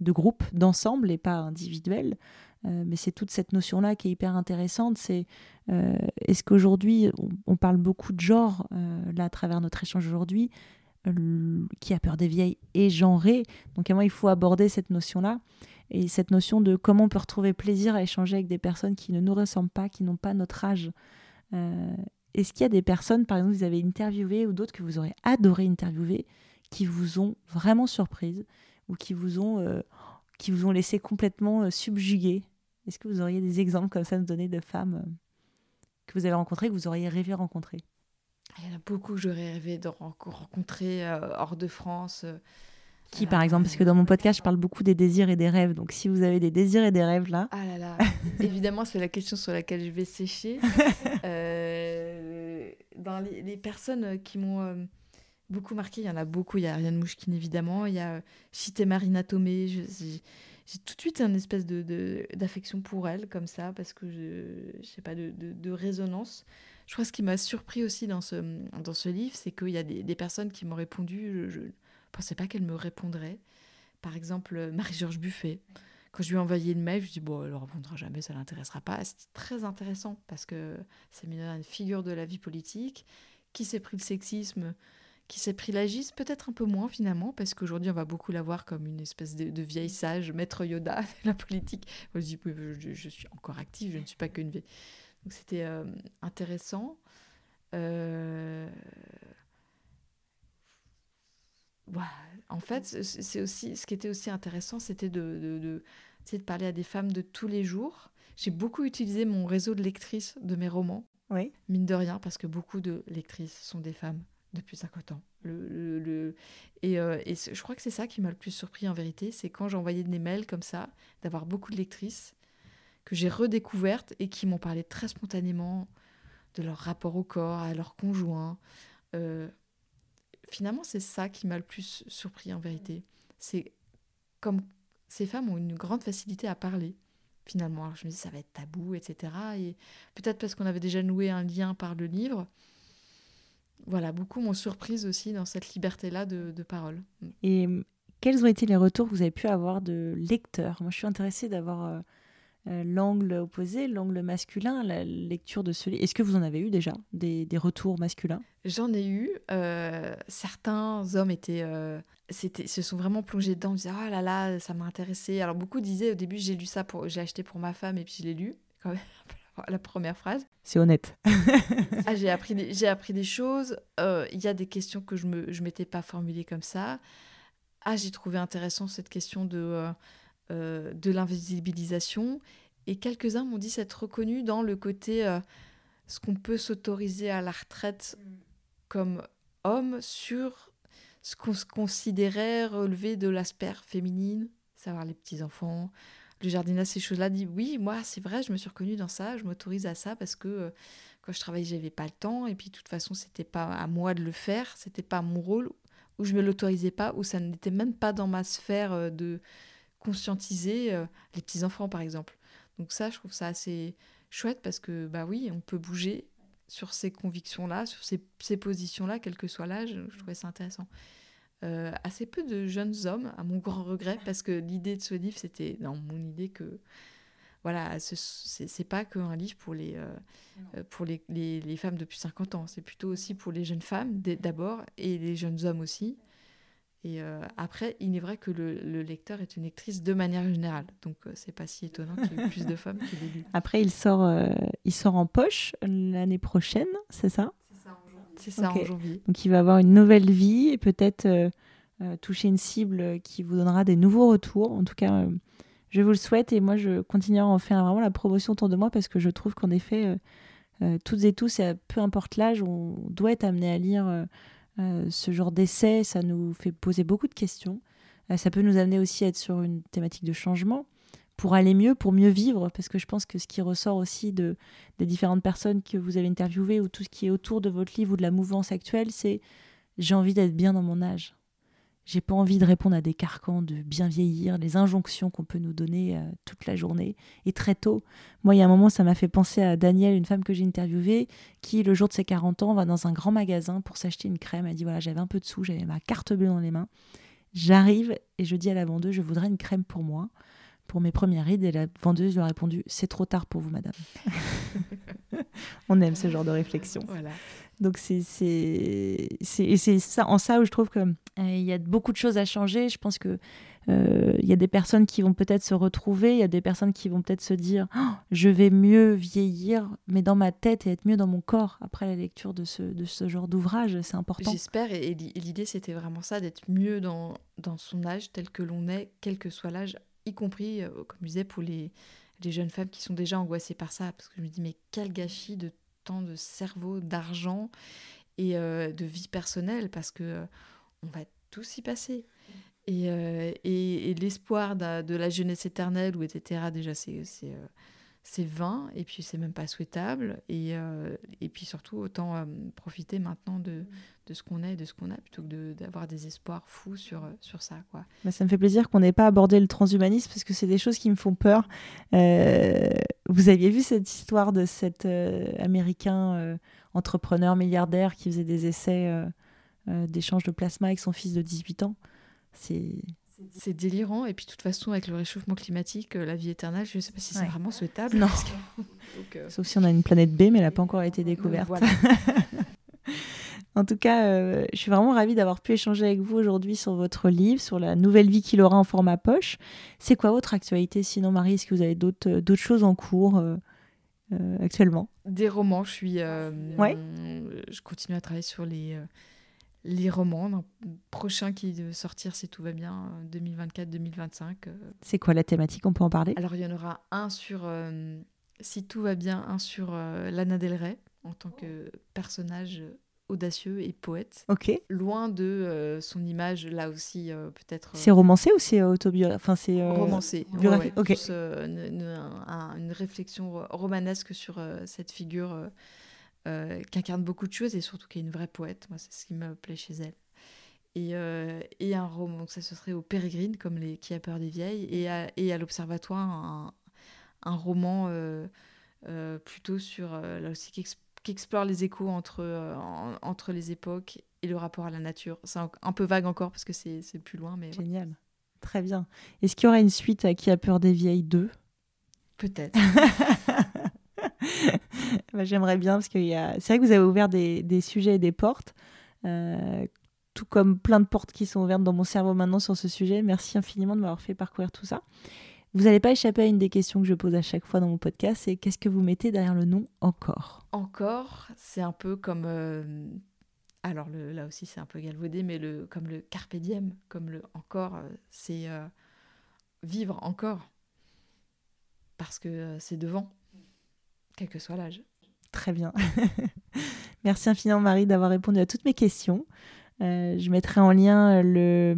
de groupe, d'ensemble et pas individuelles. Euh, mais c'est toute cette notion-là qui est hyper intéressante. C'est euh, est-ce qu'aujourd'hui, on, parle beaucoup de genre, euh, là, à travers notre échange aujourd'hui, qui a peur des vieilles et genré. Donc, moi, il faut aborder cette notion-là et cette notion de comment on peut retrouver plaisir à échanger avec des personnes qui ne nous ressemblent pas, qui n'ont pas notre âge. Est-ce qu'il y a des personnes, par exemple, que vous avez interviewées ou d'autres que vous aurez adoré interviewer, qui vous ont vraiment surprise ou qui vous ont qui vous ont laissé complètement euh, subjugué Est-ce que vous auriez des exemples comme ça à nous donner de femmes euh, que vous avez rencontrées, que vous auriez rêvé rencontrer? Il y en a beaucoup que j'aurais rêvé de rencontrer euh, hors de France. Qui, par exemple Parce que dans mon podcast, je parle beaucoup des désirs et des rêves. Donc, si vous avez des désirs et des rêves là. Ah là là Évidemment, c'est la question sur laquelle je vais sécher. dans les, personnes qui m'ont beaucoup marqué. Il y en a beaucoup. Il y a Ariane Mouchkine, évidemment. Il y a Chité Marina Tomé. J'ai tout de suite une espèce d'affection de, pour elle, comme ça, parce que je, je sais pas, de, de, résonance. Je crois que ce qui m'a surpris aussi dans ce, dans ce livre, c'est qu'il y a des, personnes qui m'ont répondu. Je ne pensais pas qu'elles me répondraient. Par exemple, Marie-Georges Buffet. Quand je lui ai envoyé le mail, je me suis dit, bon, elle ne répondra jamais, ça ne l'intéressera pas. C'était très intéressant parce que c'est une figure de la vie politique qui s'est pris le sexisme qui s'est pris l'agisme, peut-être un peu moins finalement, parce qu'aujourd'hui on va beaucoup la voir comme une espèce de, vieille sage, maître Yoda de la politique. je dis, je, suis encore active, je ne suis pas qu'une vieille. Donc c'était euh, intéressant. Euh, en fait, c'est aussi, ce qui était aussi intéressant, c'était de, de, de parler à des femmes de tous les jours. J'ai beaucoup utilisé mon réseau de lectrices de mes romans, oui. mine de rien, parce que beaucoup de lectrices sont des femmes depuis 50 ans. Le, le, Et, euh, et je crois que c'est ça qui m'a le plus surpris en vérité, c'est quand j'envoyais des mails comme ça, d'avoir beaucoup de lectrices que j'ai redécouvertes et qui m'ont parlé très spontanément de leur rapport au corps, à leur conjoint. Euh, finalement, c'est ça qui m'a le plus surpris en vérité. C'est comme ces femmes ont une grande facilité à parler finalement. Alors je me dis ça va être tabou, etc. Et peut-être parce qu'on avait déjà noué un lien par le livre, voilà, beaucoup m'ont surprise aussi dans cette liberté-là de, de parole. Et quels ont été les retours que vous avez pu avoir de lecteurs? Moi, je suis intéressée d'avoir euh, l'angle opposé, l'angle masculin, la lecture de ce livre. Est-ce que vous en avez eu déjà des, des retours masculins? J'en ai eu. Euh, certains hommes étaient, euh, se sont vraiment plongés dedans, disaient oh là là, ça m'a intéressé. Alors beaucoup disaient au début j'ai lu ça pour, j'ai acheté pour ma femme et puis je l'ai lu quand même. La première phrase. C'est honnête. ah, j'ai appris, des, j'ai appris des choses. Il y a des questions que je ne je m'étais pas formulées comme ça. Ah, j'ai trouvé intéressant cette question de euh, de l'invisibilisation. Et quelques-uns m'ont dit s'être reconnus dans le côté euh, ce qu'on peut s'autoriser à la retraite comme homme sur ce qu'on se considérait relever de l'aspect féminine, savoir les petits-enfants, le jardinage, ces choses-là. Dit oui, moi, c'est vrai, je me suis reconnue dans ça, je m'autorise à ça parce que euh, quand je travaillais, j'avais pas le temps. Et puis, de toute façon, c'était pas à moi de le faire, c'était pas mon rôle, ou je me l'autorisais pas, ou ça n'était même pas dans ma sphère de conscientiser euh, les petits-enfants, par exemple. Donc ça, je trouve ça assez chouette parce que, bah oui, on peut bouger sur ces convictions-là, sur ces, ces positions-là, quel que soit l'âge. Je trouvais ça intéressant. Euh, assez peu de jeunes hommes, à mon grand regret, parce que l'idée de ce livre, c'était dans mon idée que voilà, c'est pas qu'un livre pour les, euh, pour les, les, les, femmes depuis 50 ans, c'est plutôt aussi pour les jeunes femmes d'abord et les jeunes hommes aussi. Et euh, après, il est vrai que le, lecteur est une lectrice de manière générale. Donc, euh, c'est pas si étonnant qu'il y ait plus de femmes qui l'aient lu. Après, il sort, euh, il sort en poche l'année prochaine, c'est ça? C'est ça, en janvier. Donc, il va avoir une nouvelle vie et peut-être toucher une cible qui vous donnera des nouveaux retours. En tout cas, je vous le souhaite et moi, je continuerai à en faire vraiment la promotion autour de moi parce que je trouve qu'en effet, toutes et tous, et peu importe l'âge, on doit être amené à lire euh, ce genre d'essai, ça nous fait poser beaucoup de questions. Euh, ça peut nous amener aussi à être sur une thématique de changement pour aller mieux, pour mieux vivre, parce que je pense que ce qui ressort aussi de, des différentes personnes que vous avez interviewées ou tout ce qui est autour de votre livre ou de la mouvance actuelle, c'est j'ai envie d'être bien dans mon âge. J'ai pas envie de répondre à des carcans de bien vieillir, les injonctions qu'on peut nous donner euh, toute la journée. Et très tôt, moi, il y a un moment, ça m'a fait penser à Danielle, une femme que j'ai interviewée, qui, le jour de ses 40 ans, va dans un grand magasin pour s'acheter une crème. Elle dit voilà, j'avais un peu de sous, j'avais ma carte bleue dans les mains. J'arrive et je dis à la vendeuse je voudrais une crème pour moi, pour mes premières rides. Et la vendeuse lui a répondu c'est trop tard pour vous, madame. On aime ce genre de réflexion. Donc c'est ça en ça où je trouve que euh, y a beaucoup de choses à changer. Je pense que euh, il y a des personnes qui vont peut-être se retrouver, il y a des personnes qui vont peut-être se dire oh, je vais mieux vieillir, mais dans ma tête et être mieux dans mon corps après la lecture de ce, de ce genre d'ouvrage, c'est important. J'espère, et, l'idée c'était vraiment ça, d'être mieux dans, dans son âge tel que l'on est, quel que soit l'âge, y compris, euh, comme je disais, pour les, les jeunes femmes qui sont déjà angoissées par ça, parce que je me dis mais quel gâchis de de cerveau, d'argent et euh, de vie personnelle parce que euh, on va tous y passer. Et, euh, et, l'espoir de, la jeunesse éternelle, ou etc., déjà, c'est c'est vain et puis c'est même pas souhaitable et, et puis surtout autant profiter maintenant de, de ce qu'on est de ce qu'on a plutôt que d'avoir des espoirs fous sur, sur ça quoi. Bah, ça me fait plaisir qu'on n'ait pas abordé le transhumanisme parce que c'est des choses qui me font peur. Vous aviez vu cette histoire de cet américain entrepreneur milliardaire qui faisait des essais d'échange de plasma avec son fils de 18 ans? C'est c'est délirant. Et puis, de toute façon, avec le réchauffement climatique, euh, la vie éternelle, je ne sais pas si c'est vraiment souhaitable. Non. Euh, Sauf si on a une planète B, mais elle n'a pas encore été découverte. en tout cas, euh, je suis vraiment ravie d'avoir pu échanger avec vous aujourd'hui sur votre livre, sur la nouvelle vie qu'il aura en format poche. C'est quoi votre actualité Sinon, Marie, est-ce que vous avez d'autres choses en cours actuellement? Des romans. Je suis. ouais. Je continue à travailler sur les les romans prochain qui de sortir si tout va bien 2024-2025. Euh, euh. C'est quoi la thématique? On peut en parler? Alors il y en aura un sur euh, si tout va bien, un sur Lana Del Rey en tant que personnage audacieux et poète. Ok. Loin de son image là aussi peut-être. C'est romancé ou c'est autobiographique Enfin c'est romancé. ok. une, réflexion romanesque sur cette figure euh, qui incarne beaucoup de choses et surtout qui est une vraie poète. Moi, c'est ce qui me plaît chez elle. Et, euh, et un roman, donc ça ce serait au Pérégrine, comme les Qui a peur des vieilles, et à, et à l'Observatoire, un, un, roman euh, plutôt sur, là aussi, qui, qui explore les échos entre, entre les époques et le rapport à la nature. C'est un, peu vague encore parce que c'est plus loin. mais Génial. Très bien. Est-ce qu'il y aura une suite à Qui a peur des vieilles 2 Peut-être. Bah, j'aimerais bien parce que c'est vrai que vous avez ouvert des, des sujets et des portes. Euh, tout comme plein de portes qui sont ouvertes dans mon cerveau maintenant sur ce sujet. Merci infiniment de m'avoir fait parcourir tout ça. Vous n'allez pas échapper à une des questions que je pose à chaque fois dans mon podcast, c'est qu'est-ce que vous mettez derrière le nom encore? Encore, c'est un peu comme... Euh, alors là aussi c'est un peu galvaudé, mais le, comme le carpe diem, comme le encore, euh, c'est vivre encore. Parce que c'est devant, quel que soit l'âge. Très bien. Merci infiniment Marie d'avoir répondu à toutes mes questions. Euh, je mettrai en lien le,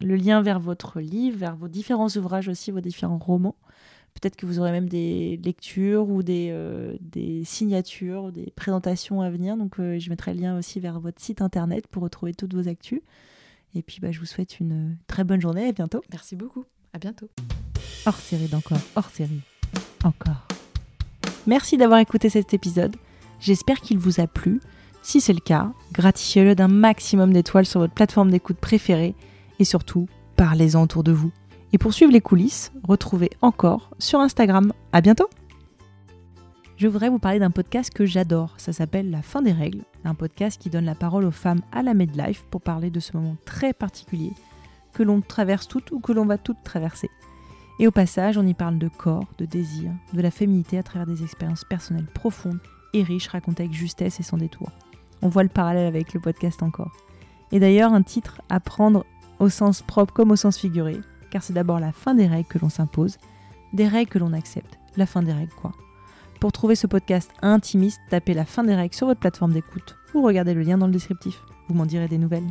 le, lien vers votre livre, vers vos différents ouvrages aussi, vos différents romans. Peut-être que vous aurez même des lectures ou des, euh, des signatures, des présentations à venir. Donc euh, je mettrai le lien aussi vers votre site internet pour retrouver toutes vos actus. Et puis bah, je vous souhaite une très bonne journée. À bientôt. Merci beaucoup. À bientôt. Hors série d'encore. Hors série. Encore. Merci d'avoir écouté cet épisode. J'espère qu'il vous a plu. Si c'est le cas, gratifiez-le d'un maximum d'étoiles sur votre plateforme d'écoute préférée et surtout, parlez-en autour de vous. Et pour suivre les coulisses, retrouvez encore sur Instagram. À bientôt! Je voudrais vous parler d'un podcast que j'adore. Ça s'appelle La fin des règles, un podcast qui donne la parole aux femmes à la midlife pour parler de ce moment très particulier que l'on traverse toutes ou que l'on va toutes traverser. Et au passage, on y parle de corps, de désir, de la féminité à travers des expériences personnelles profondes et riches racontées avec justesse et sans détour. On voit le parallèle avec le podcast encore. Et d'ailleurs, un titre à prendre au sens propre comme au sens figuré, car c'est d'abord la fin des règles que l'on s'impose, des règles que l'on accepte, la fin des règles quoi. Pour trouver ce podcast intimiste, tapez la fin des règles sur votre plateforme d'écoute ou regardez le lien dans le descriptif. Vous m'en direz des nouvelles.